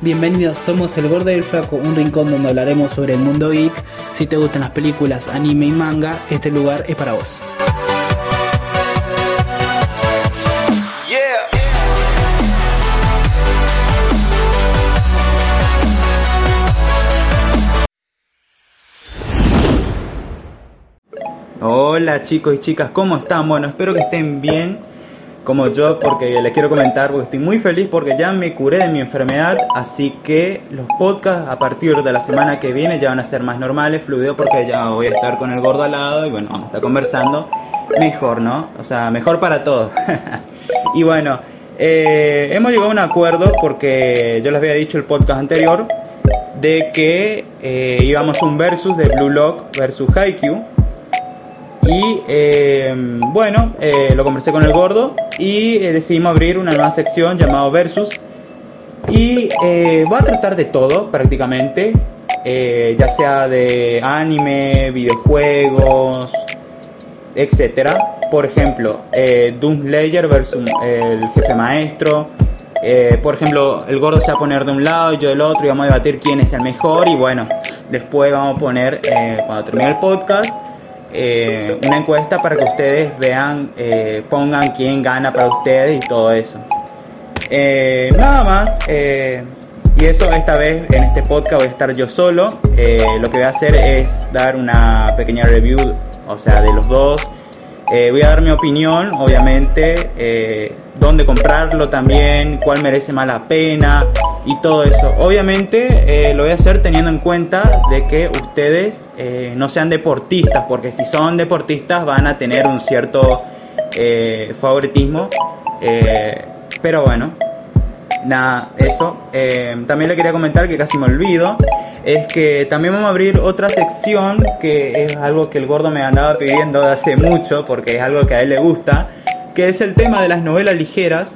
Bienvenidos, somos El Gordo y el Flaco, un rincón donde hablaremos sobre el mundo geek. Si te gustan las películas, anime y manga, este lugar es para vos. Hola chicos y chicas, ¿cómo están? Bueno, espero que estén bien como yo porque les quiero comentar porque estoy muy feliz porque ya me curé de mi enfermedad, así que los podcasts a partir de la semana que viene ya van a ser más normales, fluidos porque ya voy a estar con el gordo al lado y bueno, vamos a estar conversando mejor, ¿no? O sea, mejor para todos. y bueno, eh, hemos llegado a un acuerdo porque yo les había dicho el podcast anterior de que eh, íbamos un versus de Blue Lock versus Haikyuu y eh, bueno, eh, lo conversé con el gordo y eh, decidimos abrir una nueva sección llamado Versus. Y va a tratar de todo prácticamente, ya sea de anime, videojuegos, etc. Por ejemplo, Doom Slayer versus el jefe maestro. por ejemplo, el gordo se va a poner de un lado y yo del otro y vamos a debatir quién es el mejor. Y bueno, después vamos a poner, cuando termine el podcast, eh, una encuesta para que ustedes vean, eh, pongan quién gana para ustedes y todo eso. Eh, nada más, y eso esta vez en este podcast voy a estar yo solo. lo que voy a hacer es dar una pequeña review, o sea, de los dos. voy a dar mi opinión, obviamente, dónde comprarlo también, cuál merece más la pena, y todo eso. Obviamente eh, lo voy a hacer teniendo en cuenta de que ustedes eh, no sean deportistas, porque si son deportistas van a tener un cierto eh, favoritismo. pero bueno, nada, eso. también le quería comentar que casi me olvido. Es que también vamos a abrir otra sección que es algo que el gordo me andaba pidiendo de hace mucho, porque es algo que a él le gusta, que es el tema de las novelas ligeras.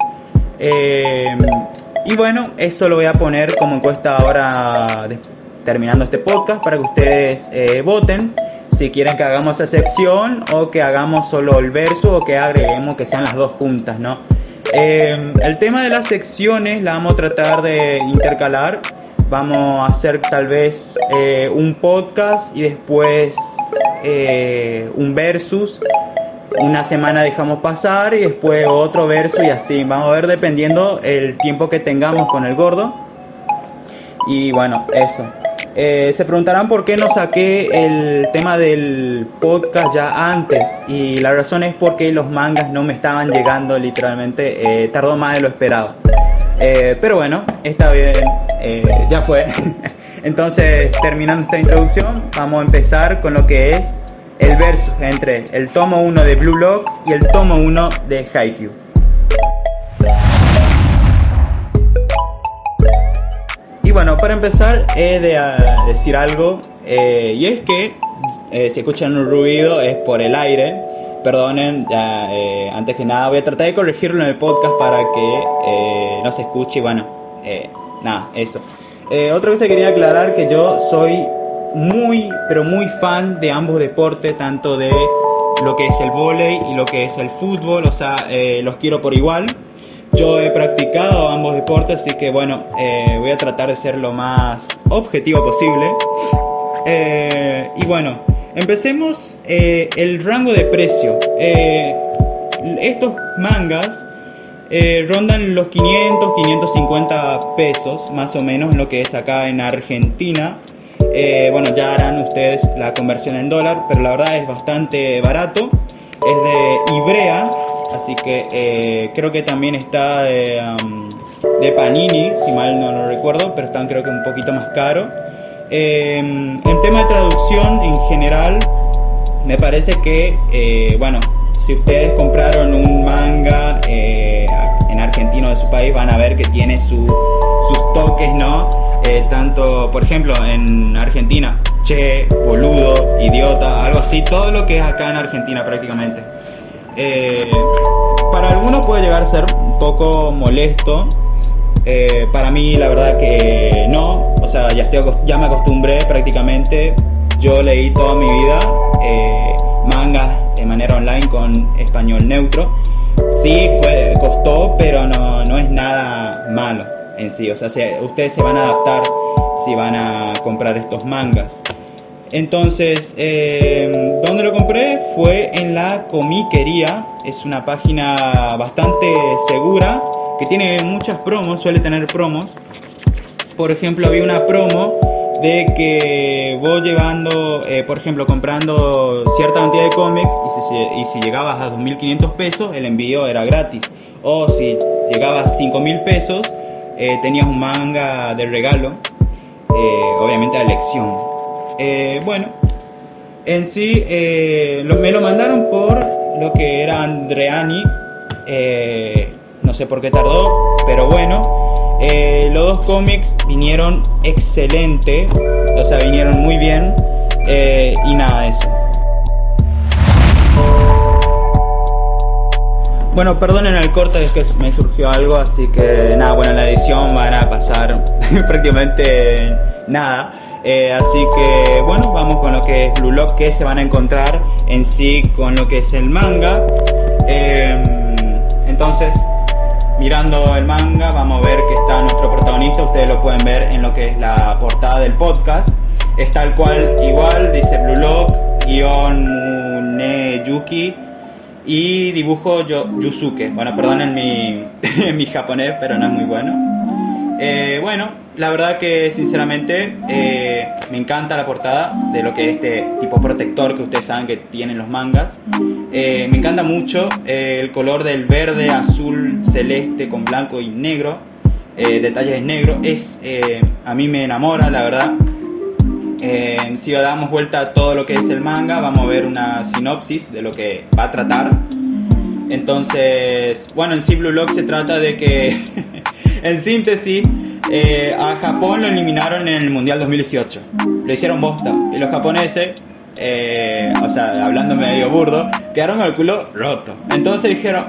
Y bueno, eso lo voy a poner como encuesta ahora terminando este podcast para que ustedes eh, voten si quieren que hagamos esa sección o que hagamos solo el verso o que agreguemos que sean las dos juntas, ¿no? Eh, el tema de las secciones la vamos a tratar de intercalar. Vamos a hacer tal vez eh, un podcast y después un versus una semana dejamos pasar y después otro verso y así. Vamos a ver dependiendo el tiempo que tengamos con el gordo. Y bueno, eso. Eh, se preguntarán por qué no saqué el tema del podcast ya antes. Y la razón es porque los mangas no me estaban llegando literalmente. Eh, tardó más de lo esperado. Eh, pero bueno, está bien. ya fue. Entonces, terminando esta introducción, vamos a empezar con lo que es el verso entre el tomo 1 de Blue Lock y el tomo 1 de Haikyuu. Y bueno, para empezar he de ah, decir algo eh, y es que eh, si escuchan un ruido es por el aire. Perdonen, eh, antes que nada voy a tratar de corregirlo en el podcast para que no se escuche. Bueno, nada, eso. otra cosa quería aclarar que yo soy muy, pero muy fan de ambos deportes, tanto de lo que es el vóley y lo que es el fútbol, o sea, eh, los quiero por igual. Yo he practicado ambos deportes, así que bueno, eh, voy a tratar de ser lo más objetivo posible. Eh, y bueno, empecemos el rango de precio. estos mangas rondan los 500, 550 pesos, más o menos, en lo que es acá en Argentina. Eh, bueno, ya harán ustedes la conversión en dólar, pero la verdad es bastante barato. Es de Ibrea, así que eh, creo que también está de, Panini, si mal no lo recuerdo, pero están creo que un poquito más caro. Em, en tema de traducción en general, me parece que, eh, bueno, si ustedes compraron un manga en argentino de su país, van a ver que tiene sus toques, ¿no? Eh, tanto, por ejemplo, en Argentina, che, boludo, idiota, algo así, todo lo que es acá en Argentina prácticamente. Eh, para algunos puede llegar a ser un poco molesto. Eh, para mí, la verdad que no. O sea, ya, estoy, ya me acostumbré prácticamente. Yo leí toda mi vida mangas de manera online con español neutro. Sí, fue, costó, pero no, no es nada malo en sí. O sea, ustedes se van a adaptar si van a comprar estos mangas. Entonces, eh, ¿dónde lo compré? Fue en la Comiquería. Es una página bastante segura que tiene muchas promos, suele tener promos. Por ejemplo, había una promo de que vos llevando, eh, por ejemplo, comprando cierta cantidad de cómics y si, llegabas a 2.500 pesos, el envío era gratis. O si llegabas a 5.000 pesos, eh, tenías un manga de regalo, eh, obviamente a elección. bueno, en sí me lo mandaron por lo que era Andreani, no sé por qué tardó, pero bueno. Eh, los dos cómics vinieron excelente, o sea, vinieron muy bien eh, y nada, eso. Bueno, perdonen el corte, es que me surgió algo, así que nada, bueno, en la edición van a pasar prácticamente nada. Eh, así que bueno, vamos con lo que es Blue Lock, que se van a encontrar en sí con lo que es el manga. entonces, mirando el manga vamos a ver que está nuestro protagonista, ustedes lo pueden ver en lo que es la portada del podcast. Es tal cual, igual, dice Blue Lock, guion Yuki y dibujo yo, Yusuke. Bueno, perdonen mi, mi japonés, pero no es muy bueno. Eh, bueno, la verdad que sinceramente eh, me encanta la portada de lo que es este tipo protector que ustedes saben que tienen los mangas. Eh, me encanta mucho el color del verde, azul, celeste con blanco y negro. detalles negros. Es, a mí me enamora, la verdad. Si damos vuelta a todo lo que es el manga, vamos a ver una sinopsis de lo que va a tratar. Entonces, bueno, en sí Blue Lock se trata de que, en síntesis, eh, a Japón lo eliminaron en el Mundial 2018. Lo hicieron bosta. Y los japoneses, eh, o sea, hablando medio burdo, quedaron el culo roto. Entonces dijeron,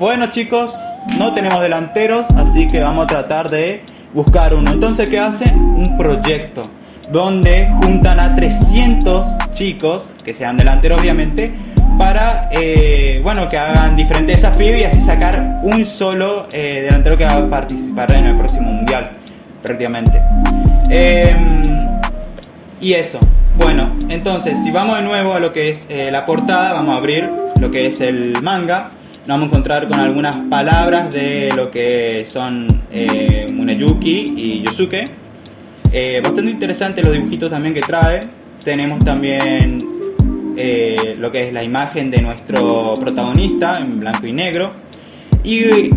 bueno chicos, no tenemos delanteros, así que vamos a tratar de buscar uno. Entonces, ¿qué hacen? Un proyecto donde juntan a 300 chicos, que sean delanteros obviamente, para eh, bueno, que hagan diferentes desafíos y así sacar un solo eh, delantero que va a participar en el próximo mundial, prácticamente. Em, y eso. Bueno, entonces, si vamos de nuevo a lo que es eh, la portada, vamos a abrir lo que es el manga. Nos vamos a encontrar con algunas palabras de lo que son Muneyuki y Yosuke. Bastante interesante los dibujitos también que trae. Tenemos también eh, lo que es la imagen de nuestro protagonista en blanco y negro. Y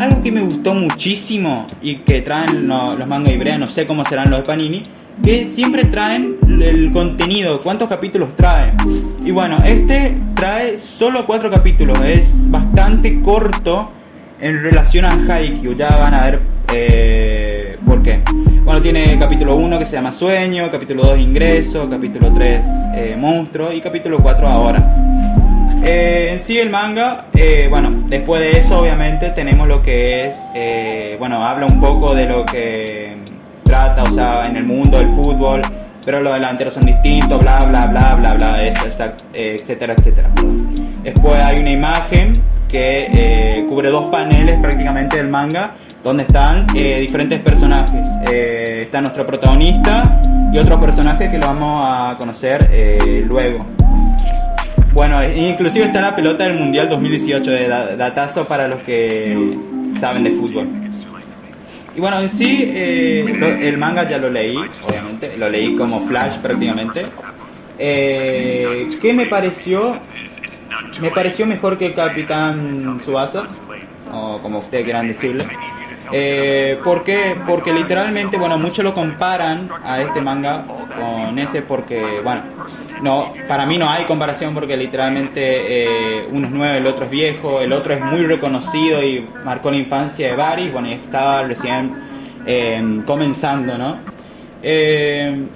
algo que me gustó muchísimo y que traen los mangas ibrea, no sé cómo serán los de Panini, que siempre traen el contenido, cuántos capítulos trae. Y bueno, este trae solo cuatro capítulos, es bastante corto en relación a Haikyuu, ya van a ver eh, por qué. Bueno, tiene capítulo 1 que se llama Sueño, capítulo 2 Ingreso, capítulo 3 eh, Monstruo y capítulo 4 Ahora. Eh, en sí el manga, eh, bueno, después de eso obviamente tenemos lo que es, bueno, habla un poco de lo que trata, o sea, en el mundo del fútbol, pero los delanteros son distintos, bla, bla, bla, bla, bla, eso, etcétera, etcétera. Después hay una imagen que cubre dos paneles prácticamente del manga donde están eh, diferentes personajes. Eh, está nuestro protagonista y otro personaje que lo vamos a conocer eh, luego. Bueno, inclusive está la pelota del Mundial 2018, de datazo para los que saben de fútbol. Y bueno, en sí, el manga ya lo leí, obviamente, lo leí como flash prácticamente. ¿Qué me pareció? Me pareció mejor que Capitán Subasa, o como ustedes quieran decirle. Eh, ¿Por qué? Porque literalmente, bueno, muchos lo comparan a este manga con ese porque, bueno, no, para mí no hay comparación porque literalmente eh, uno es nuevo, el otro es viejo, el otro es muy reconocido y marcó la infancia de varios, bueno, y estaba recién eh, comenzando, ¿no? Eh,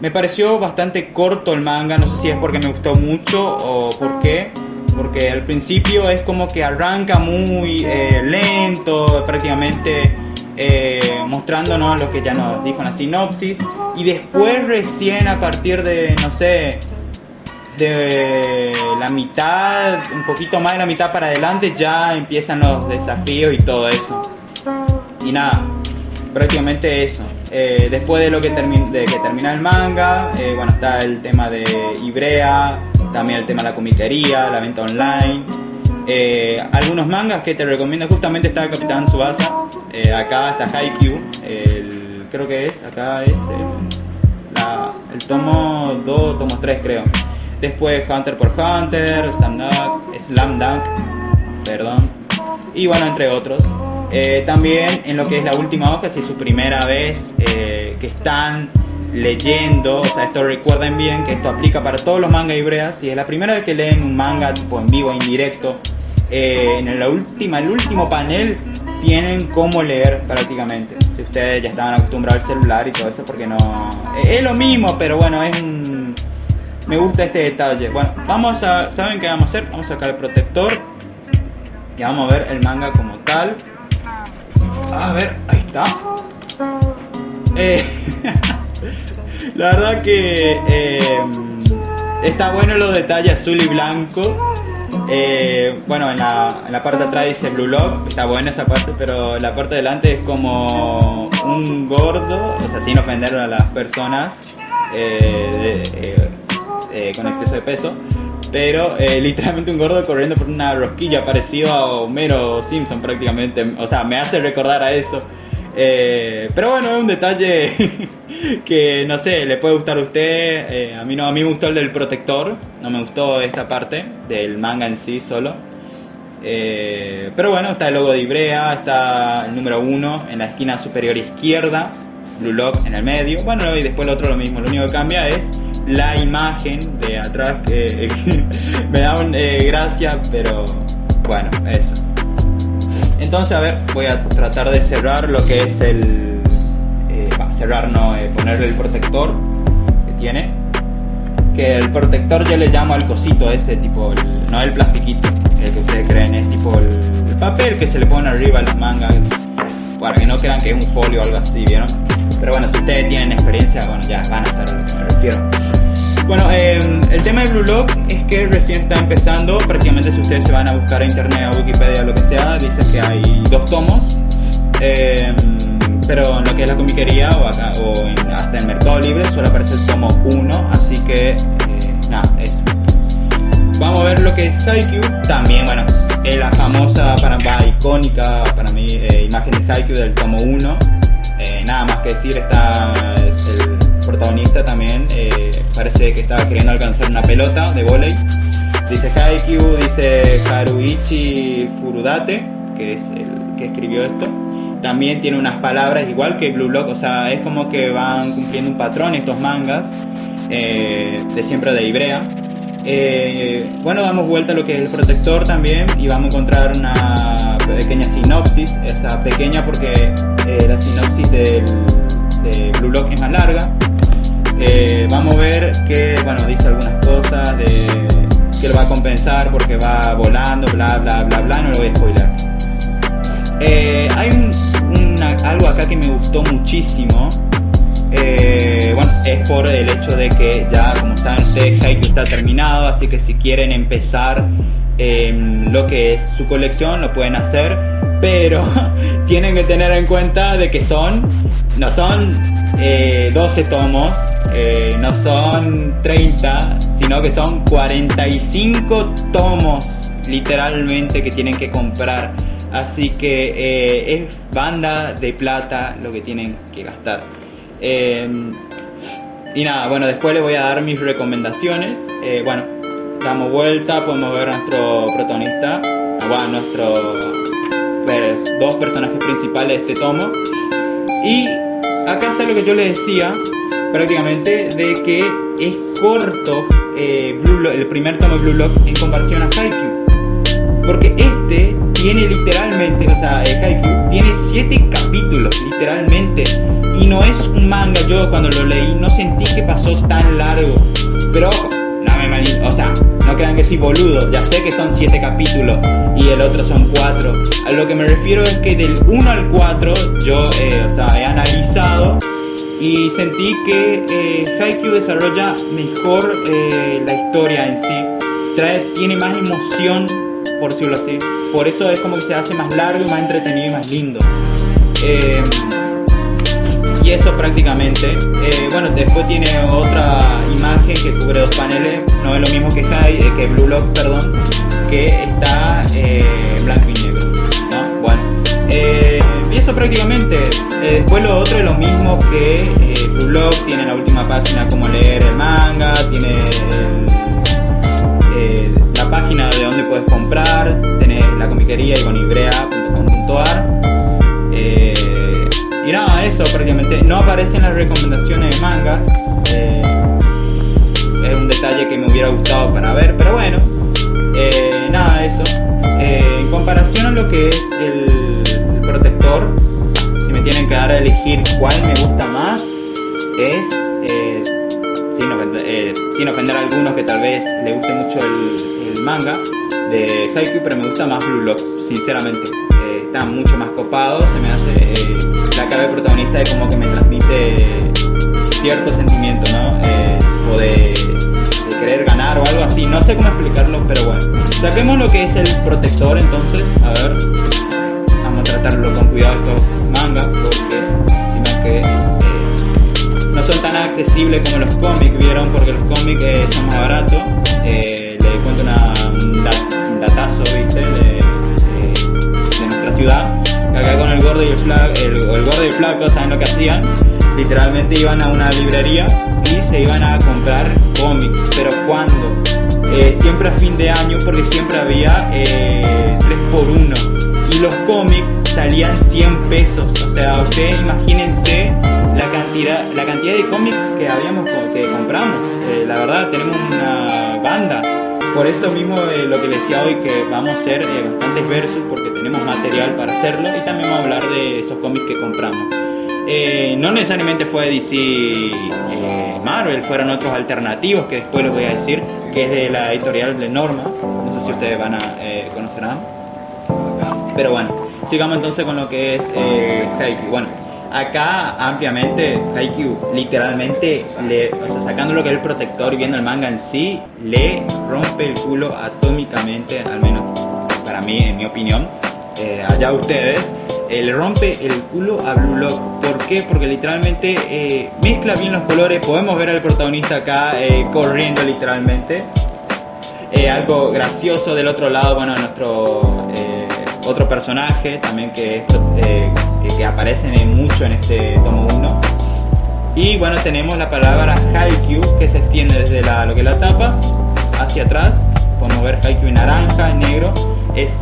me pareció bastante corto el manga, no sé si es porque me gustó mucho o por qué porque al principio es como que arranca muy eh, lento, prácticamente eh, mostrándonos lo que ya nos dijo en la sinopsis, y después recién a partir de, no sé, de la mitad, un poquito más de la mitad para adelante, ya empiezan los desafíos y todo eso. Y nada, prácticamente eso. Eh, después de lo que, termina el manga, eh, bueno, está el tema de Ibrea, también el tema de la comiquería, la venta online. Eh, algunos mangas que te recomiendo, justamente está Capitán Subasa, acá está Haikyuu, el, creo que es, acá es el, tomo 2, tomo 3 creo. Después Hunter por Hunter, Slam Dunk, Slam Dunk perdón, y bueno, entre otros. Eh, también en lo que es la última hoja, si es su primera vez eh, que están leyendo, o sea, esto recuerden bien que esto aplica para todos los mangas ibreas, si es la primera vez que leen un manga tipo en vivo, en directo, eh, en la última, el último panel tienen cómo leer prácticamente. Si ustedes ya estaban acostumbrados al celular y todo eso, porque no... es lo mismo, pero bueno, es. Me gusta este detalle. Bueno, vamos a... ¿Saben qué vamos a hacer? Vamos a sacar el protector y vamos a ver el manga como tal. A ver, ahí está. Eh, la verdad que eh, está bueno los detalles azul y blanco. Eh, bueno, en la, en la, parte de atrás dice Blue Lock, está buena esa parte, pero la parte de delante es como un gordo, o sea, sin ofender a las personas con exceso de peso, pero eh, literalmente un gordo corriendo por una rosquilla parecido a Homero Simpson prácticamente. O sea, me hace recordar a esto. Eh, pero bueno, es un detalle que no sé, le puede gustar a usted. Eh, a mí no, a mí me gustó el del protector. No me gustó esta parte del manga en sí solo. pero bueno, está el logo de Ibrea, está el número 1 en la esquina superior izquierda, Blue Lock en el medio. Bueno, y después el otro lo mismo. Lo único que cambia es la imagen de atrás me da un, eh, gracia, pero bueno, eso. Entonces, a ver, voy a tratar de cerrar lo que es el. Eh, cerrar, no, eh, ponerle el protector que tiene. Que el protector yo le llamo al cosito ese, tipo, no el plastiquito, el que ustedes creen, es tipo el, papel que se le pone arriba a las mangas, para que no crean que es un folio o algo así, ¿vieron? Pero bueno, si ustedes tienen experiencia, bueno, ya van a saber a lo que me refiero. Bueno, em, el tema de Blue Lock es que recién está empezando. Prácticamente, si ustedes se van a buscar a internet, a Wikipedia, lo que sea, dice que hay dos tomos. Em, pero en lo que es la comiquería o, acá, o hasta en Mercado Libre solo aparece el tomo 1. Así que, eh, nada, eso. Vamos a ver lo que es Haikyuu. También, bueno, es la famosa, para, icónica para mí, eh, imagen de Haikyuu del tomo 1. Eh, nada más que decir, está protagonista también eh, parece que estaba queriendo alcanzar una pelota de volei. Dice Haikyuu, dice Haruichi Furudate, que es el que escribió esto. También tiene unas palabras igual que Blue Lock, o sea, es como que van cumpliendo un patrón estos mangas eh, de siempre de Ibrea. Eh, bueno, damos vuelta a lo que es el protector también y vamos a encontrar una pequeña sinopsis, o sea, pequeña porque la sinopsis del, de Blue Lock es más larga. Eh, vamos a ver que, bueno, dice algunas cosas de que lo va a compensar porque va volando, bla, bla, bla, bla, no lo voy a spoiler. Eh, hay algo acá que me gustó muchísimo. Eh, bueno, es por el hecho de que ya, como saben ustedes, Haikyuu está terminado, así que si quieren empezar lo que es su colección, lo pueden hacer, pero tienen que tener en cuenta de que son, no son 12 tomos, eh, no son 30, sino que son 45 tomos literalmente que tienen que comprar. Así que eh, es banda de plata lo que tienen que gastar. Em, y nada, bueno, después les voy a dar mis recomendaciones. Eh, bueno, damos vuelta, podemos ver a nuestro protagonista, bueno, nuestros pues, dos personajes principales de este tomo. Y acá está lo que yo les decía, prácticamente, de que es corto eh, el primer tomo de Blue Lock en comparación a Haikyuu. Porque este tiene literalmente, o sea, eh, Haikyuu tiene siete capítulos, literalmente. Y no es un manga, yo cuando lo leí no sentí que pasó tan largo. Pero ojo, no me mal, o sea, no crean que soy boludo, ya sé que son siete capítulos y el otro son cuatro. A lo que me refiero es que del 1 al 4 yo, eh, o sea, he analizado y sentí que eh, desarrolla mejor eh, la historia en sí. Tiene más emoción, por decirlo así. Por eso es como que se hace más largo, más entretenido y más lindo. Eh, y eso prácticamente. Eh, bueno, después tiene otra imagen que cubre dos paneles, no es lo mismo que, High, eh, que Blue Lock, perdón, que está eh, blanco y negro. ¿no? Bueno, y eso prácticamente. después lo otro es lo mismo que Blue Lock, tiene la última página como leer el manga, tiene la página de donde puedes comprar, tenés la comiquería y con ibrea.com.ar. Y nada, eso prácticamente. No aparecen las recomendaciones de mangas. Eh, es un detalle que me hubiera gustado para ver, pero bueno. Eh, nada, eso. Eh, en comparación a lo que es el, protector, si me tienen que dar a elegir cuál me gusta más, es. Sin ofender, sin, a algunos que tal vez le guste mucho el, el manga de Haikyuu, pero me gusta más Blue Lock, sinceramente mucho más copado, se me hace eh, la cara del protagonista de como que me transmite cierto sentimiento, ¿no? Eh, o de, querer ganar o algo así, no sé cómo explicarlo, pero bueno. Saquemos lo que es el protector entonces, a ver, vamos a tratarlo con cuidado estos mangas, porque que... Eh, no son tan accesibles como los cómics, ¿vieron? Porque los cómics son más baratos. le cuento una, un, datazo, ¿viste? Ciudad, acá con el gordo y el flaco, el, gordo y el flaco, ¿saben lo que hacían? Literalmente iban a una librería y se iban a comprar cómics, pero ¿cuándo? Eh, siempre a fin de año porque siempre había 3 eh, por 1 y los cómics salían 100 pesos, o sea, ustedes imagínense la cantidad, la cantidad de cómics que habíamos que compramos, eh, la verdad tenemos una banda por eso mismo eh, lo que les decía hoy que vamos a hacer eh, bastantes versos porque tenemos material para hacerlo y también vamos a hablar de esos cómics que compramos. Eh, no necesariamente fue DC Marvel, fueron otros alternativos que después les voy a decir, que es de la editorial de Norma, no sé si ustedes van a conocerán. Pero bueno, sigamos entonces con lo que es eh, Bueno, acá ampliamente Haikyuu literalmente sacando lo que es el protector y viendo el manga en sí, le rompe el culo atómicamente, al menos para mí, en mi opinión. Eh, allá ustedes, eh, le rompe el culo a Blue Lock. ¿Por qué? Porque literalmente eh, mezcla bien los colores. Podemos ver al protagonista acá corriendo literalmente. algo gracioso del otro lado, bueno, nuestro otro personaje también que, eh, que, aparecen mucho en este tomo 1. Y bueno, tenemos la palabra Haikyuu que se extiende desde lo que es la tapa hacia atrás. Podemos ver Haikyuu en naranja, en negro. Es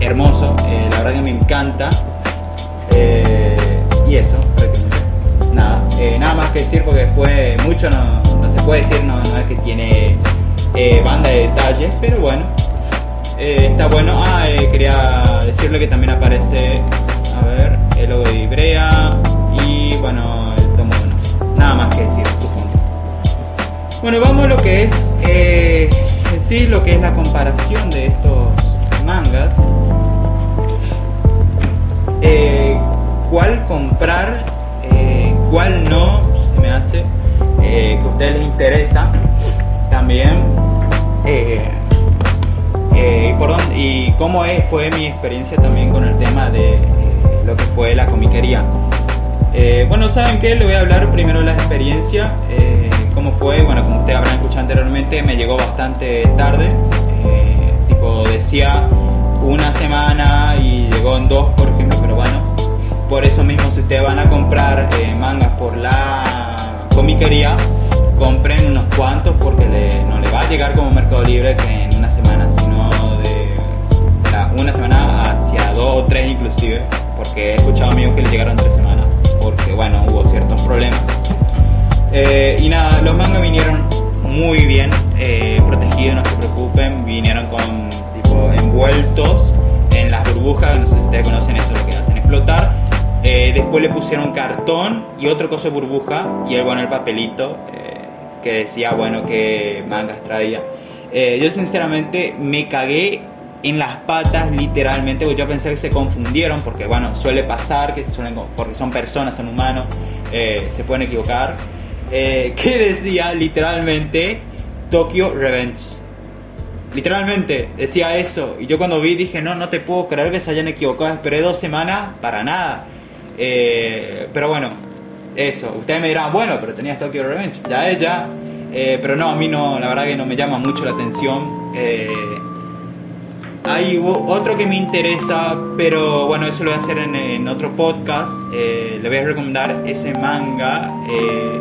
hermoso, eh, la verdad que me encanta. Eh, y eso, nada, nada más que decir porque después mucho no, no se puede decir, no, no es que tiene banda de detalles, pero bueno, eh, está bueno. Ah, eh, quería decirle que también aparece, a ver, el logo de Ibrea y bueno, el tomo 1. Nada más que decir, supongo. Bueno, vamos a lo que es, eh, lo que es la comparación de estos mangas. Eh, ¿Cuál comprar? ¿Cuál no? Se me hace que a ustedes les interesa. También eh, y cómo es, fue mi experiencia también con el tema de eh, lo que fue la comiquería. Eh, bueno, ¿saben qué? Le voy a hablar primero de la experiencia, cómo fue, bueno, como ustedes habrán escuchado anteriormente, me llegó bastante tarde, tipo decía una semana y llegó en dos, por ejemplo, pero bueno, por eso mismo si ustedes van a comprar mangas por la comiquería, compren unos cuantos porque no le va a llegar como Mercado Libre que en una semana, sino de una semana hacia dos o tres inclusive, he escuchado amigos que le llegaron tres semanas, porque bueno, hubo ciertos problemas. Eh, y nada, los mangas vinieron muy bien eh, protegidos, no se preocupen, vinieron con tipo envueltos en las burbujas, no sé si ustedes conocen eso, lo que hacen explotar. Eh, después le pusieron cartón y otro coso de burbuja y el bueno el papelito que decía, bueno, que mangas traía. Yo sinceramente me cagué en las patas literalmente, porque yo pensé que se confundieron, porque bueno, suele pasar, que suelen, porque son personas, son humanos, eh, se pueden equivocar. Eh, que decía literalmente Tokyo Revenge. Literalmente decía eso. Y yo cuando vi dije, no, no te puedo creer que se hayan equivocado. Esperé dos semanas para nada. pero bueno, eso, ustedes me dirán, bueno, pero tenías Tokyo Revenge, ya ella, eh, pero no, a mí no, la verdad que no me llama mucho la atención. Eh, hay otro que me interesa, pero bueno, eso lo voy a hacer en, otro podcast. Eh, le voy a recomendar ese manga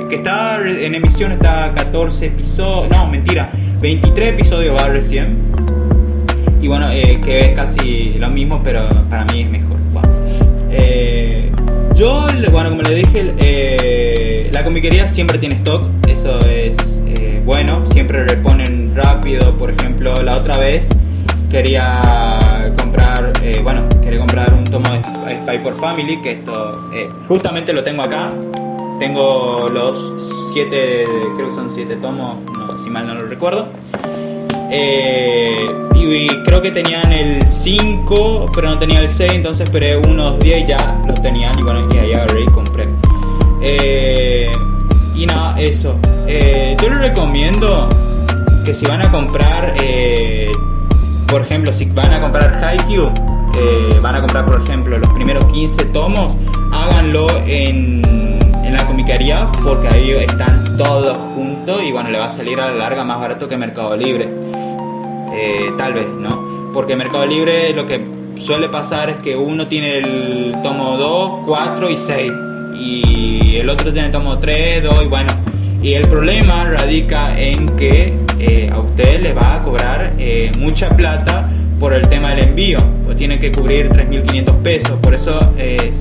que está en emisión, está 14 episodios, no, mentira, 23 episodios va recién. Y bueno, que es casi lo mismo, pero para mí es mejor. yo, bueno, como le dije, la comiquería siempre tiene stock, eso es bueno, siempre reponen rápido, por ejemplo, la otra vez quería comprar, eh, bueno, quería comprar un tomo de Spy por Family, que esto eh, justamente lo tengo acá. Tengo los siete, creo que son siete tomos, si mal no lo recuerdo. Eh, y, creo que tenían el 5, pero no tenía el 6, entonces esperé unos 10 y ya lo tenían. Y bueno, y ahí agarré y compré. y nada, eso. Yo les recomiendo que si van a comprar, por ejemplo, si van a comprar Haikyuu, eh, van a comprar, por ejemplo, los primeros 15 tomos, háganlo en, en la comicaría porque ahí están todos juntos y bueno, le va a salir a la larga más barato que Mercado Libre. tal vez, ¿no? Porque Mercado Libre lo que suele pasar es que uno tiene el tomo 2, 4 y 6 y el otro tiene el tomo 3, 2 y bueno y el problema radica en que eh, a usted le va a cobrar eh, mucha plata por el tema del envío, o tiene que cubrir 3.500 pesos, por eso eh,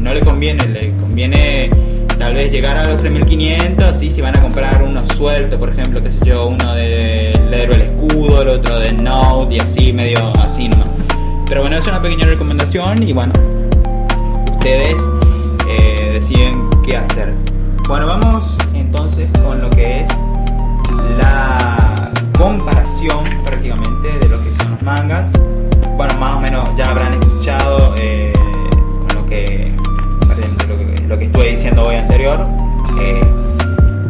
no le conviene, le conviene tal vez llegar a los 3.500 y si van a comprar uno suelto, por ejemplo, qué sé yo, uno de Ledro el Escudo, el otro de Note y así, medio así nomás. Pero bueno, es una pequeña recomendación y bueno, ustedes deciden qué hacer. Bueno, vamos mangas. Bueno, más o menos ya habrán escuchado eh, lo que, lo que, estuve diciendo hoy anterior. Eh,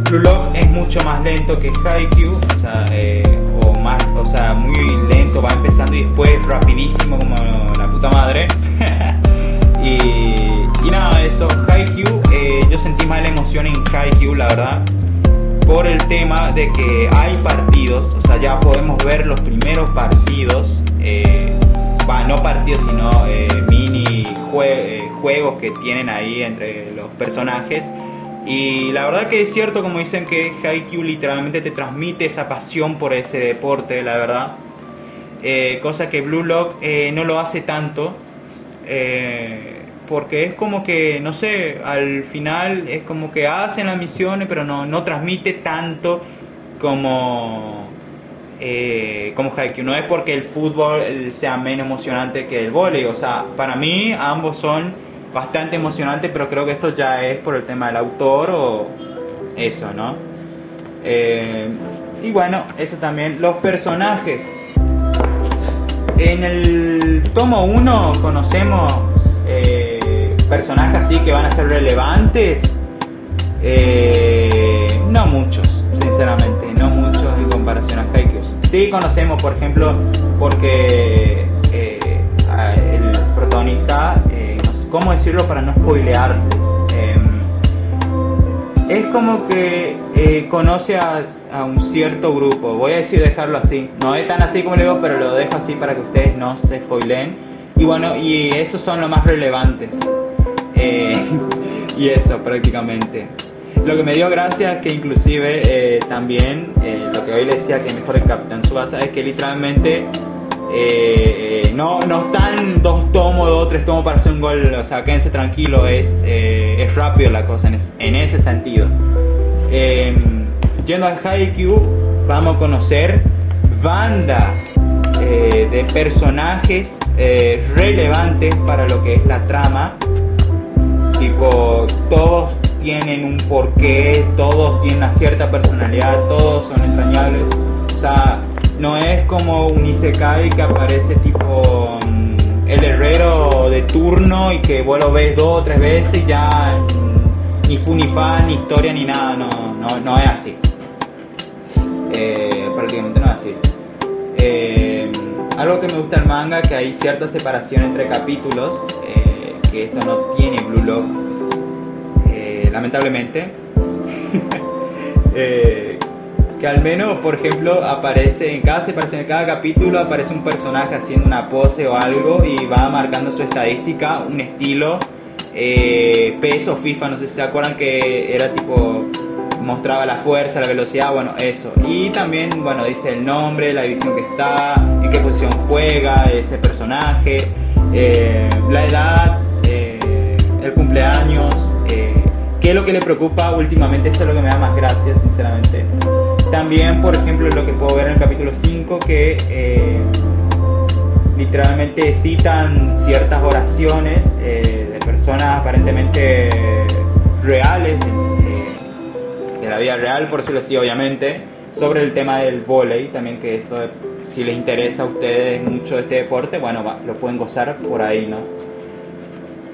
Blue Lock es mucho más lento que Haikyuu, o sea, eh, o más, o sea, muy lento, va empezando y después rapidísimo como la puta madre. y, y nada, eso, Haikyuu yo sentí más la emoción en Haikyuu, la verdad, por el tema de que hay partidos, o sea, ya podemos ver los primeros partidos, eh, no partidos, sino eh, mini eh, juegos que tienen ahí entre los personajes. Y la verdad que es cierto, como dicen, que Haikyuu literalmente te transmite esa pasión por ese deporte, la verdad. cosa que Blue Lock no lo hace tanto porque es como que, no sé, al final es como que hacen las misiones, pero no, no transmite tanto como, eh, como Haikyuu. No es porque el fútbol sea menos emocionante que el vóley, o sea, para mí ambos son bastante emocionantes, pero creo que esto ya es por el tema del autor o eso, ¿no? Eh, y bueno, eso también, los personajes. En el tomo 1 conocemos... Eh, personajes así que van a ser relevantes, eh, no muchos, sinceramente, no muchos en comparación a Haikyuu. Sí conocemos, por ejemplo, porque eh, el protagonista, eh, ¿cómo decirlo para no spoilearles? Em, es como que conoce a, a, un cierto grupo, voy a decir dejarlo así, no es tan así como le digo, pero lo dejo así para que ustedes no se spoileen. Y bueno, y esos son los más relevantes. Eh, y eso prácticamente. Lo que me dio gracia es que inclusive eh, también eh, lo que hoy le decía que mejor el Capitán Subasa es que literalmente no, no están dos tomos, dos, tres tomos para hacer un gol, o sea, quédense tranquilo, es, es rápido la cosa en, ese sentido. yendo a Haikyuu, vamos a conocer banda de personajes relevantes para lo que es la trama Tipo, todos tienen un porqué, todos tienen una cierta personalidad, todos son entrañables. O sea, no es como un Isekai que aparece tipo mm, el herrero de turno y que vos lo ves dos o tres veces y ya ni fu ni fa, ni historia ni nada, no, no, no es así. Eh, prácticamente no es así. Eh, algo que me gusta del manga que hay cierta separación entre capítulos. Que esto no tiene Blue Lock. Eh, lamentablemente. Eh, que al menos, por ejemplo, aparece en cada separación, en cada capítulo aparece un personaje haciendo una pose o algo y va marcando su estadística, un estilo, eh, peso, FIFA, no sé si se acuerdan que era tipo mostraba la fuerza, la velocidad, bueno, eso. Y también, bueno, dice el nombre, la división que está, en qué posición juega ese personaje, la edad, el cumpleaños, eh, qué es lo que le preocupa últimamente, eso es lo que me da más gracia, sinceramente. También, por ejemplo, lo que puedo ver en el capítulo 5, que literalmente citan ciertas oraciones de personas aparentemente reales, de la vida real, por decirlo así, obviamente, sobre el tema del volei, también que esto, si les interesa a ustedes mucho este deporte, bueno, lo pueden gozar por ahí, ¿no?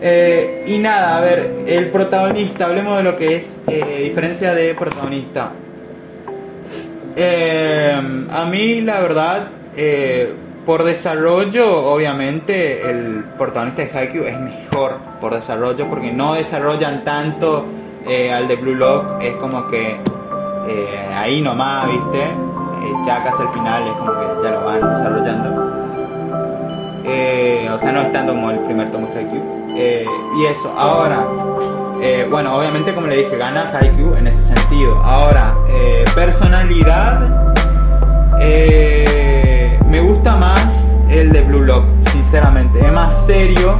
Eh, y nada, a ver, el protagonista, hablemos de lo que es eh, diferencia de protagonista. Eh, a mí, la verdad, por desarrollo, obviamente, el protagonista de Haikyuu es mejor por desarrollo porque no desarrollan tanto al de Blue Lock es como que ahí nomás, ¿viste? Ya casi al final es como que ya lo van desarrollando. o sea, no es tanto como el primer tomo de Haikyuu. Y eso, ahora, bueno, obviamente como le dije, gana Haikyuu en ese sentido. Ahora, personalidad, me gusta más el de Blue Lock, sinceramente. Es más serio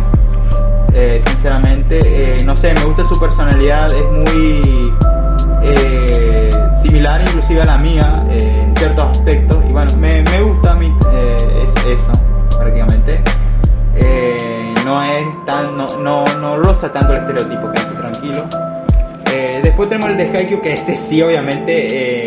eh, sinceramente. Eh, no sé, me gusta su personalidad, es muy eh, similar inclusive a la mía en ciertos aspectos. Y bueno, me, gusta a mí es eso, prácticamente. No es tan, no, no, no roza tanto el estereotipo, que hace tranquilo. después tenemos el de Haikyuu, que ese sí, obviamente.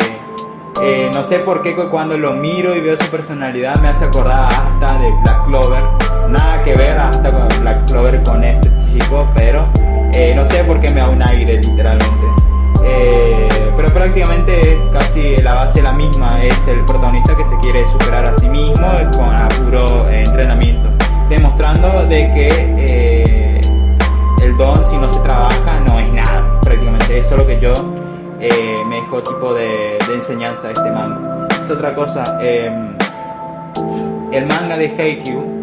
no sé por qué cuando lo miro y veo su personalidad me hace acordar hasta de Black Clover nada que ver hasta con Black Clover con este chico, pero eh, no sé por qué me da un aire literalmente. Eh, pero prácticamente es casi la base la misma, es el protagonista que se quiere superar a sí mismo con puro entrenamiento, demostrando de que eh, el don si no se trabaja no es nada, prácticamente eso es lo que yo me dejo tipo de, de enseñanza este manga. Es otra cosa, em, el manga de Haikyuu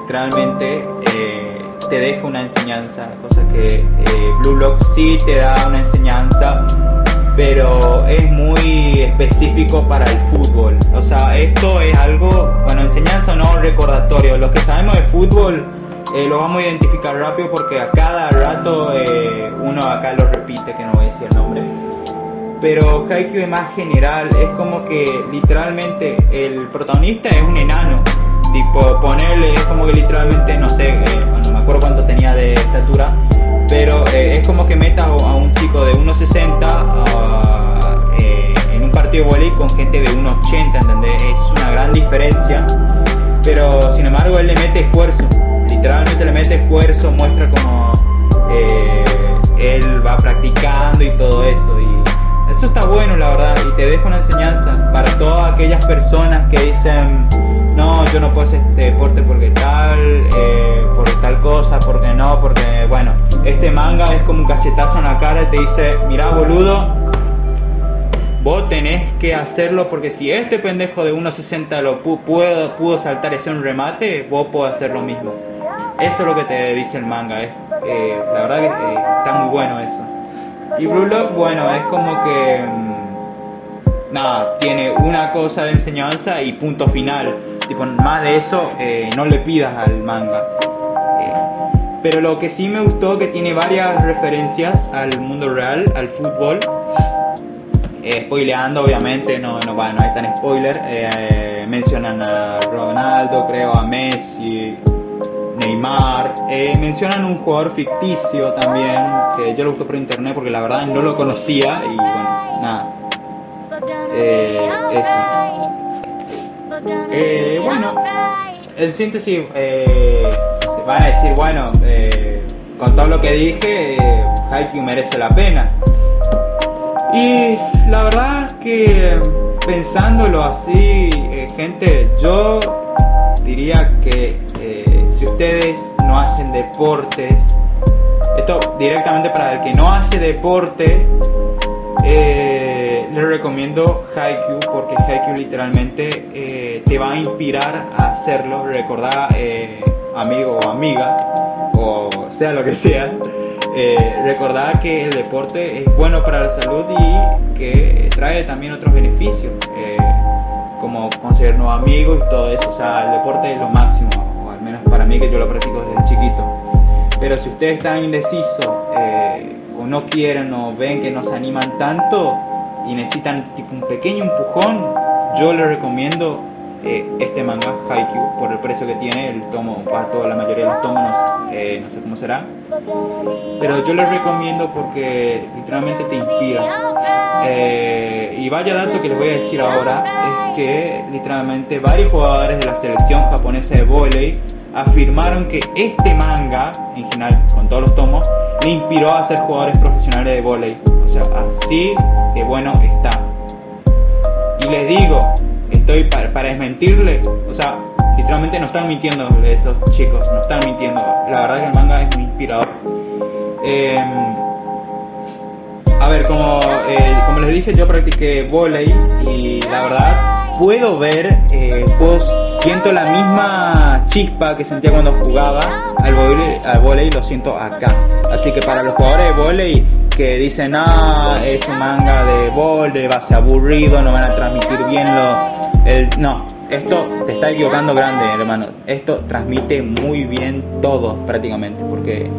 literalmente eh, te deja una enseñanza, cosa que eh, Blue Lock sí te da una enseñanza, pero es muy específico para el fútbol. O sea, esto es algo, bueno, enseñanza no recordatorio. Lo que sabemos de fútbol eh, lo vamos a identificar rápido porque a cada rato uno acá lo repite, que no voy a decir el nombre. Pero Haikyuu es más general, es como que literalmente el protagonista es un enano tipo ponerle, es como que literalmente, no sé, eh, no me acuerdo cuánto tenía de estatura, pero eh, es como que metas a un chico de 1,60 eh, en un partido de volei con gente de 1,80, ¿entendés? Es una gran diferencia, pero sin embargo él le mete esfuerzo, literalmente le mete esfuerzo, muestra como él va practicando y todo eso. Y eso está bueno, la verdad, y te deja una enseñanza para todas aquellas personas que dicen no, yo no puedo hacer este deporte porque tal, eh, por tal cosa, porque no, porque bueno, este manga es como un cachetazo en la cara y te dice, mira boludo, vos tenés que hacerlo porque si este pendejo de 1.60 lo pudo, pudo saltar y hacer un remate, vos podés hacer lo mismo. Eso es lo que te dice el manga, es, eh, la verdad que eh, está muy bueno eso. Y Blue Lock, bueno, es como que... Mm, nada, tiene una cosa de enseñanza y punto final Tipo, más de eso eh, no le pidas al manga. Eh, pero lo que sí me gustó que tiene varias referencias al mundo real, al fútbol. Eh, spoileando, obviamente, no, no, no es tan spoiler. Eh, mencionan a Ronaldo, creo, a Messi, Neymar. mencionan un jugador ficticio también, que yo lo busqué por internet porque la verdad no lo conocía y bueno, nada. eso. Eh, bueno, en síntesis, eh, van a decir, bueno, eh, con todo lo que dije, eh, Haikyuu merece la pena. Y la verdad que pensándolo así, gente, yo diría que si ustedes no hacen deportes, esto directamente para el que no hace deporte, eh, les recomiendo Haikyuu porque Haikyuu literalmente eh, te va a inspirar a hacerlo. Recordá, eh, amigo o amiga, o sea lo que sea, eh, recordá que el deporte es bueno para la salud y que trae también otros beneficios, eh, como conseguir nuevos amigos y todo eso. O sea, el deporte es lo máximo, o al menos para mí que yo lo practico desde chiquito. Pero si ustedes están indecisos, eh, o no quieren o ven que no se animan tanto y necesitan tipo un pequeño empujón, yo les recomiendo eh, este manga Haikyuu por el precio que tiene el tomo para toda la mayoría de los tomos eh, no sé cómo será. Pero yo les recomiendo porque literalmente te inspira. Eh, y vaya dato que les voy a decir ahora es que literalmente varios jugadores de la selección japonesa de volei afirmaron que este manga en general con todos los tomos le inspiró a ser jugadores profesionales de volei así de bueno está y les digo estoy para, para desmentirle, o sea, literalmente no están mintiendo esos chicos, no están mintiendo. La verdad que el manga es muy inspirador. Eh, a ver, como, eh, como les dije, yo practiqué volei y la verdad puedo ver, eh, puedo, siento la misma chispa que sentía cuando jugaba al volei, al volei, lo siento acá. Así que para los jugadores de volei que dicen, ah, es un manga de volei, va a ser aburrido, no van a transmitir bien lo, el, no, esto te está equivocando grande, hermano. Esto transmite muy bien todo prácticamente, porque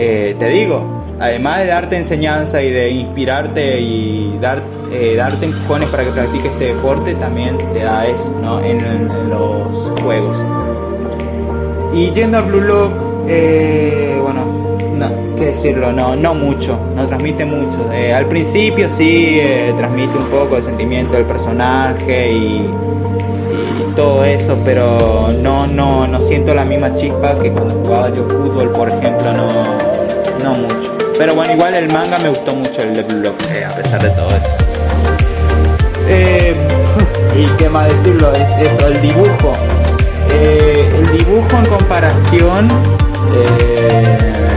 eh, te digo, además de darte enseñanza y de inspirarte y dar, eh, darte empujones para que practiques este deporte, también te da eso, ¿no? En, los juegos. Y yendo a Blue Lock, eh, bueno, no, qué decirlo, no, no mucho, no transmite mucho. Al principio sí transmite un poco de sentimiento del personaje y, y todo eso, pero no, no, no siento la misma chispa que cuando jugaba yo fútbol, por ejemplo, no, no mucho. Pero bueno, igual el manga me gustó mucho el de Blue Lock, eh, a pesar de todo eso. Eh, y qué más decirlo, es eso, el dibujo. Eh, el dibujo en comparación,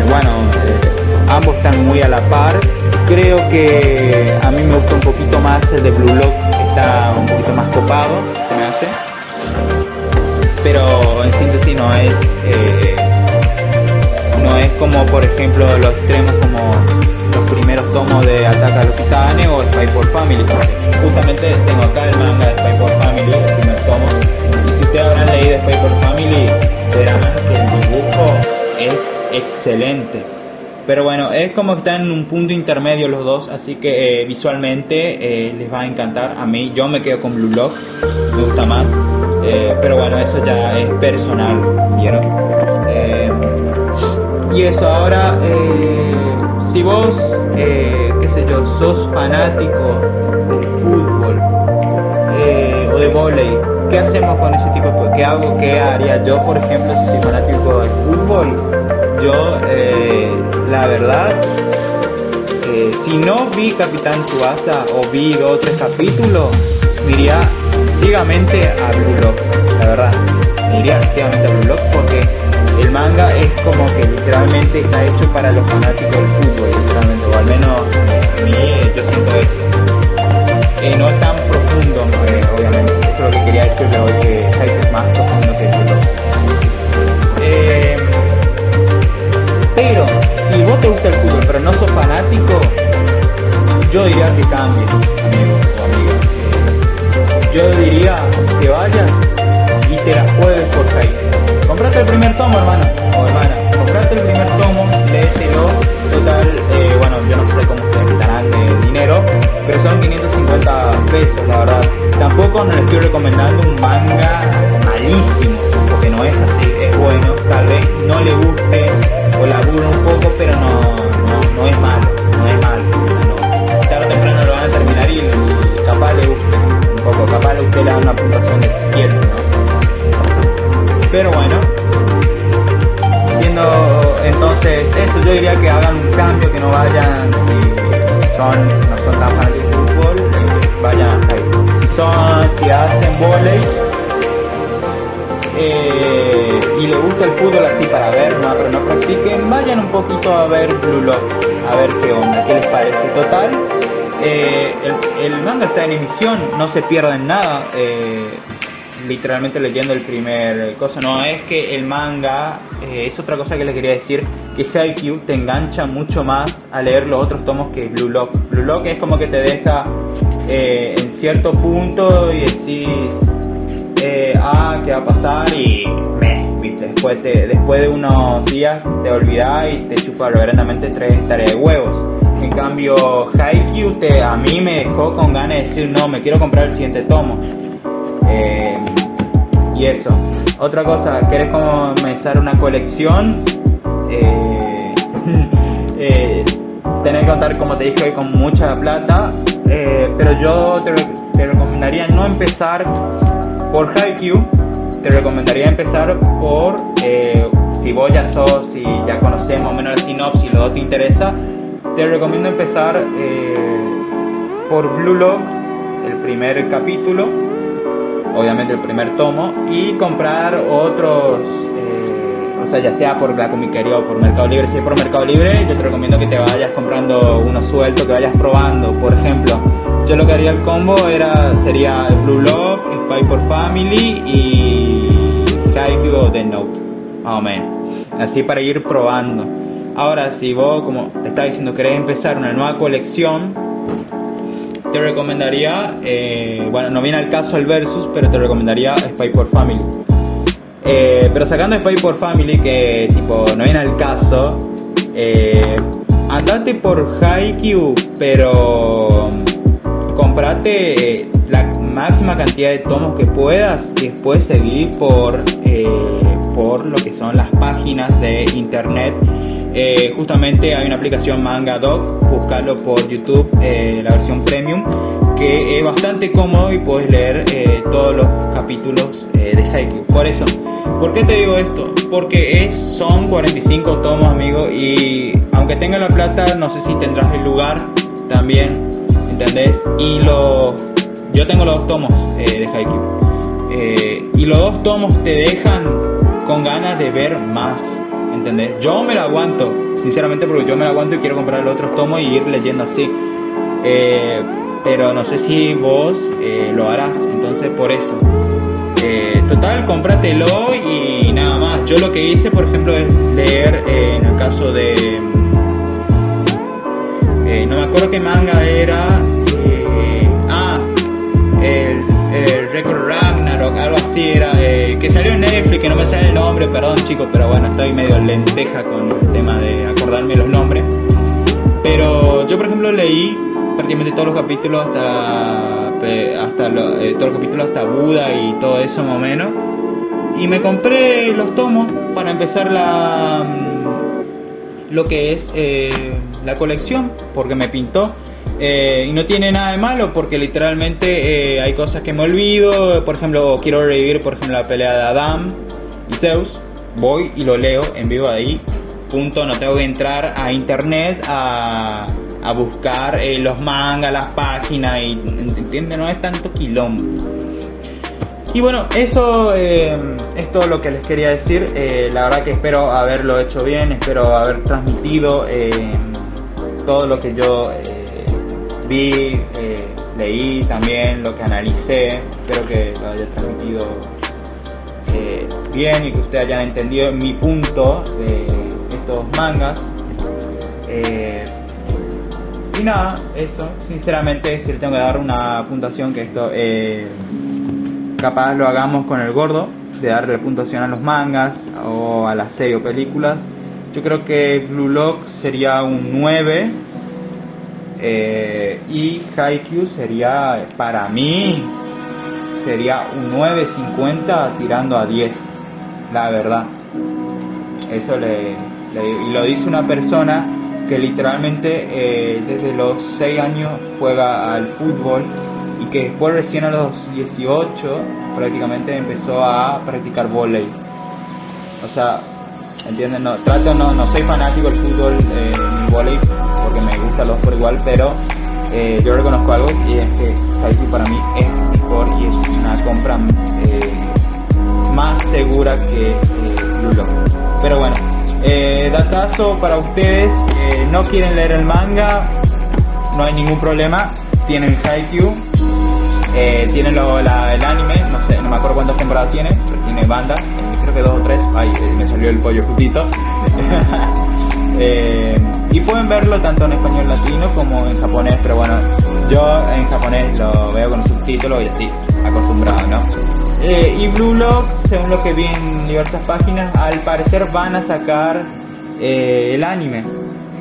bueno, ambos están muy a la par. Creo que a mí me gusta un poquito más el de Blue Lock, está un poquito más copado, se me hace. Pero en síntesis no es, no es como por ejemplo los extremos como los primeros tomos de Ataca a los Titanes o Spy for Family. Justamente tengo acá el manga de Spy Family, el primer tomo. Y si ustedes habrán leído Spy for Family, verán que el dibujo es excelente. Pero bueno, es como que están en un punto intermedio los dos, así que eh, visualmente eh, les va a encantar. A mí, yo me quedo con Blue Lock, me gusta más. Eh, pero bueno, eso ya es personal, ¿vieron? Y eso, ahora, eh, si vos, eh, qué sé yo, sos fanático del fútbol eh, o de volei, ¿qué hacemos con ese tipo de ¿Qué hago? ¿Qué haría yo, por ejemplo, si soy fanático del fútbol? Yo, eh, la verdad, si no vi Capitán Suasa o vi dos o tres capítulos, me iría ciegamente a Blue Lock, la verdad. Me iría ciegamente a Blue Lock porque el manga es como que literalmente está hecho para los fanáticos del fútbol, literalmente, o al menos a mí yo siento eso. Eh, no tan profundo, eh, obviamente. Eso es lo que quería decirle hoy, que es más profundo que Lock. Eh, pero si vos te gusta el fútbol pero no sos fanático, yo diría que cambies, amigo o amiga. Yo diría que vayas y te la juegues por Hype. Comprate el primer tomo, hermano o hermana. Comprate el primer tomo, léetelo. Total, eh, bueno, yo no sé cómo ustedes quitarán de dinero, pero son 550 pesos, la verdad. Tampoco no les estoy recomendando un manga malísimo, porque no es así, es bueno. Tal vez está en emisión, no se pierden nada. Eh, literalmente leyendo el primer cosa. No, es que el manga, eh, es otra cosa que les quería decir, que Haikyuu te engancha mucho más a leer los otros tomos que Blue Lock. Blue Lock es como que te deja en cierto punto y decís, ah, ¿qué va a pasar? Y ¿viste? Después, después de unos días te olvidás y te chupa verdaderamente tres tareas de huevos. En cambio, Haikyuu te, a mí me dejó con ganas de decir, no, me quiero comprar el siguiente tomo. Eh, y eso. Otra cosa, ¿querés comenzar una colección? Eh, eh, tenés que contar, como te dije, con mucha plata. pero yo te, recomendaría no empezar por Haikyuu, te recomendaría empezar por, eh, si vos ya sos, si ya conocemos más menos la sinopsis lo te interesa, te recomiendo empezar eh, por Blue Lock, el primer capítulo, obviamente el primer tomo, y comprar otros, eh, o sea, ya sea por la comiquería o por Mercado Libre. Si es por Mercado Libre, yo te recomiendo que te vayas comprando uno suelto, que vayas probando. Por ejemplo, yo lo que haría el combo era, sería Blue Lock, Spy por Family y Haikyuu The Note, más o menos. Así para ir probando. Ahora, si vos, como te estaba diciendo, querés empezar una nueva colección, te recomendaría, eh, bueno, no viene al caso el Versus, pero te recomendaría Spy por Family. Eh, pero sacando Spy por Family, que tipo no viene al caso, eh, andate por Haikyuu, pero comprate la máxima cantidad de tomos que puedas y después seguir por, por lo que son las páginas de internet. Eh, justamente hay una aplicación Manga Doc, buscarlo por YouTube, eh, la versión premium, que es bastante cómodo y puedes leer todos los capítulos de Haikyuu. Por eso, ¿por qué te digo esto? Porque es, son 45 tomos, amigo, y aunque tenga la plata, no sé si tendrás el lugar también ¿entendés? Y lo, yo tengo los dos tomos eh, de Haikyuu. Eh, y los dos tomos te dejan con ganas de ver más, ¿entendés? Yo me lo aguanto, sinceramente, porque yo me lo aguanto y quiero comprar los otros tomos y ir leyendo así. Eh, pero no sé si vos lo harás, entonces por eso. total, cómpratelo y nada más. Yo lo que hice, por ejemplo, es leer en el caso de no me acuerdo qué manga era. Así era. Eh, que salió en Netflix, que no me sale el nombre, perdón chicos, pero bueno, estoy medio lenteja con el tema de acordarme los nombres. Pero yo, por ejemplo, leí prácticamente todos los capítulos hasta, hasta eh, todos los capítulos hasta Buda y todo eso más o menos. Y me compré los tomos para empezar la mm, lo que es la colección porque me pintó. Eh, y no tiene nada de malo porque literalmente eh, hay cosas que me olvido. Por ejemplo, quiero revivir por ejemplo la pelea de Adam y Zeus. Voy y lo leo en vivo ahí. Punto. No tengo que entrar a internet a, a buscar eh, los mangas, las páginas y entiende no es tanto quilombo. Y bueno, eso es todo lo que les quería decir. la verdad que espero haberlo hecho bien, espero haber transmitido todo lo que yo vi, eh, leí también, lo que analicé, espero que lo haya transmitido eh, bien y que ustedes hayan entendido mi punto de estos mangas. y nada, eso, sinceramente, si le tengo que dar una puntuación, que esto capaz lo hagamos con el gordo, de darle puntuación a los mangas o a las series o películas yo creo que Blue Lock sería un 9 eh, y Haikyuu sería, para mí, sería un 9.50 tirando a 10, la verdad. Eso le, y lo dice una persona que literalmente eh, desde los 6 años juega al fútbol y que después recién a los 18 prácticamente empezó a practicar volei. O sea, ¿entienden? No, trato, no, no soy fanático del fútbol eh, ni volei porque me gusta los por igual, pero eh, yo reconozco algo y es que Haikyuu para mí es mejor y es una compra eh, más segura que Blue Lock. Pero bueno, eh, datazo para ustedes, eh, no quieren leer el manga, no hay ningún problema, tienen Haikyuu, eh, tienen lo, la, el anime, no sé, no me acuerdo cuántas temporadas tiene, pero tiene banda, eh, creo que dos o tres, ay, eh, me salió el pollo. Eh, y pueden verlo tanto en español latino como en japonés, pero bueno, yo en japonés lo veo con subtítulos y así, acostumbrado, ¿no? Eh, y Blue Lock, según lo que vi en diversas páginas, al parecer van a sacar eh, el anime.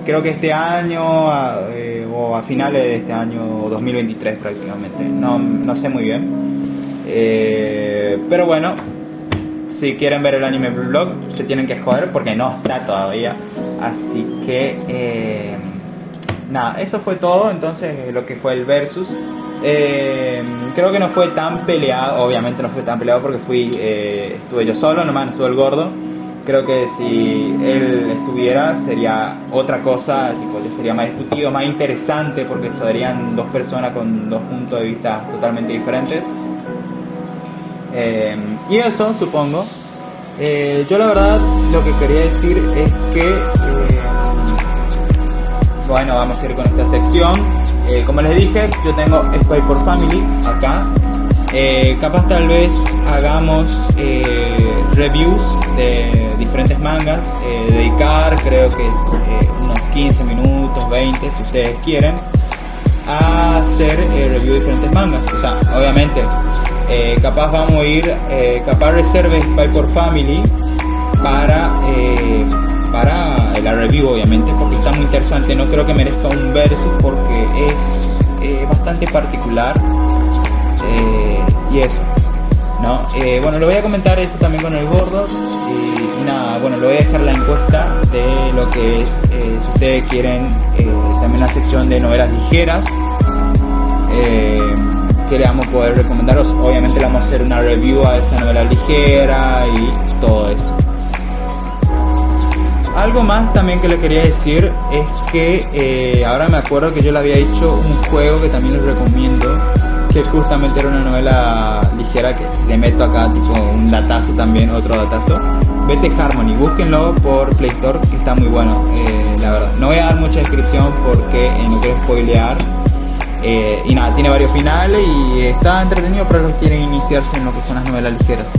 Creo que este año a- eh, o a finales de este año 2023 prácticamente. No, no sé muy bien. Eh, pero bueno, si quieren ver el anime Blue Lock, se tienen que joder porque no está todavía. Así que, eh, nada, eso fue todo. Entonces, eh, lo que fue el versus. Eh, creo que no fue tan peleado, obviamente no fue tan peleado porque fui, estuve yo solo, nomás no estuvo el gordo. Creo que si él estuviera sería otra cosa, tipo, sería más discutido, más interesante porque serían dos personas con dos puntos de vista totalmente diferentes. Eh, y eso, supongo. Yo la verdad lo que quería decir es que, eh, bueno, vamos a ir con esta sección. Eh, como les dije, yo tengo Spy por Family acá. Eh, capaz tal vez hagamos reviews de diferentes mangas. dedicar creo que unos 15 minutos, 20 si ustedes quieren a hacer review de diferentes mangas. O sea, obviamente, capaz vamos a ir, capaz reserve Spy por Family para, eh, para la review, obviamente, porque está muy interesante. No creo que merezca un versus porque es eh, bastante particular. eh, y eso. ¿no? Bueno, lo voy a comentar eso también con el gordo. Y, nada, bueno, le voy a dejar la encuesta de lo que es, si ustedes quieren, también la sección de novelas ligeras. que le vamos a poder recomendaros. Obviamente le vamos a hacer una review a esa novela ligera y todo eso. Algo más también que le quería decir es que eh, ahora me acuerdo que yo le había hecho un juego que también les recomiendo, que justamente era una novela ligera que le meto acá tipo un datazo también, otro datazo. Vete Harmony, búsquenlo por Play Store que está muy bueno, eh, la verdad. No voy a dar mucha descripción porque eh, no quiero spoilear. Y nada, tiene varios finales y está entretenido para los que quieren iniciarse en lo que son las novelas ligeras.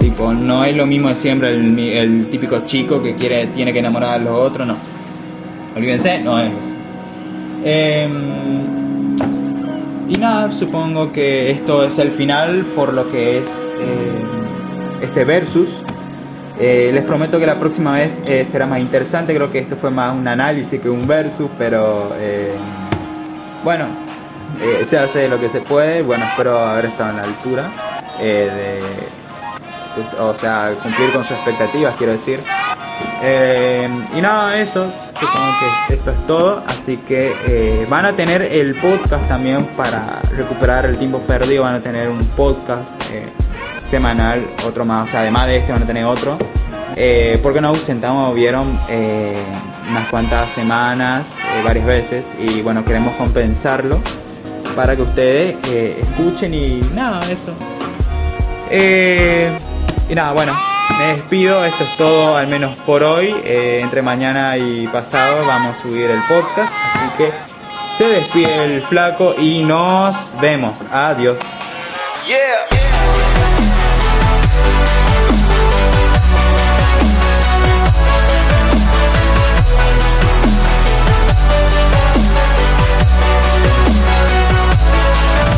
Tipo, no es lo mismo de siempre el, típico chico que quiere, tiene que enamorar a los otros, no. Olvídense, no es eso. Em, y nada, supongo que esto es el final por lo que es em, este versus. Eh, les prometo que la próxima vez eh, será más interesante. Creo que esto fue más un análisis que un versus, pero eh, bueno, eh, se hace lo que se puede. Bueno, espero haber estado en la altura eh, de, o sea, cumplir con sus expectativas, quiero decir. Eh, y nada, eso, supongo que esto es todo. Así que eh, van a tener el podcast también para recuperar el tiempo perdido. Van a tener un podcast eh, semanal, otro más. O sea, además de este, van a tener otro. Porque nos ausentamos, vieron, unas cuantas semanas, varias veces. Y bueno, queremos compensarlo para que ustedes escuchen y nada, eso. Eh, y nada, bueno, me despido. Esto es todo, al menos por hoy. Eh, entre mañana y pasado vamos a subir el podcast. Así que se despide el flaco y nos vemos. Adiós.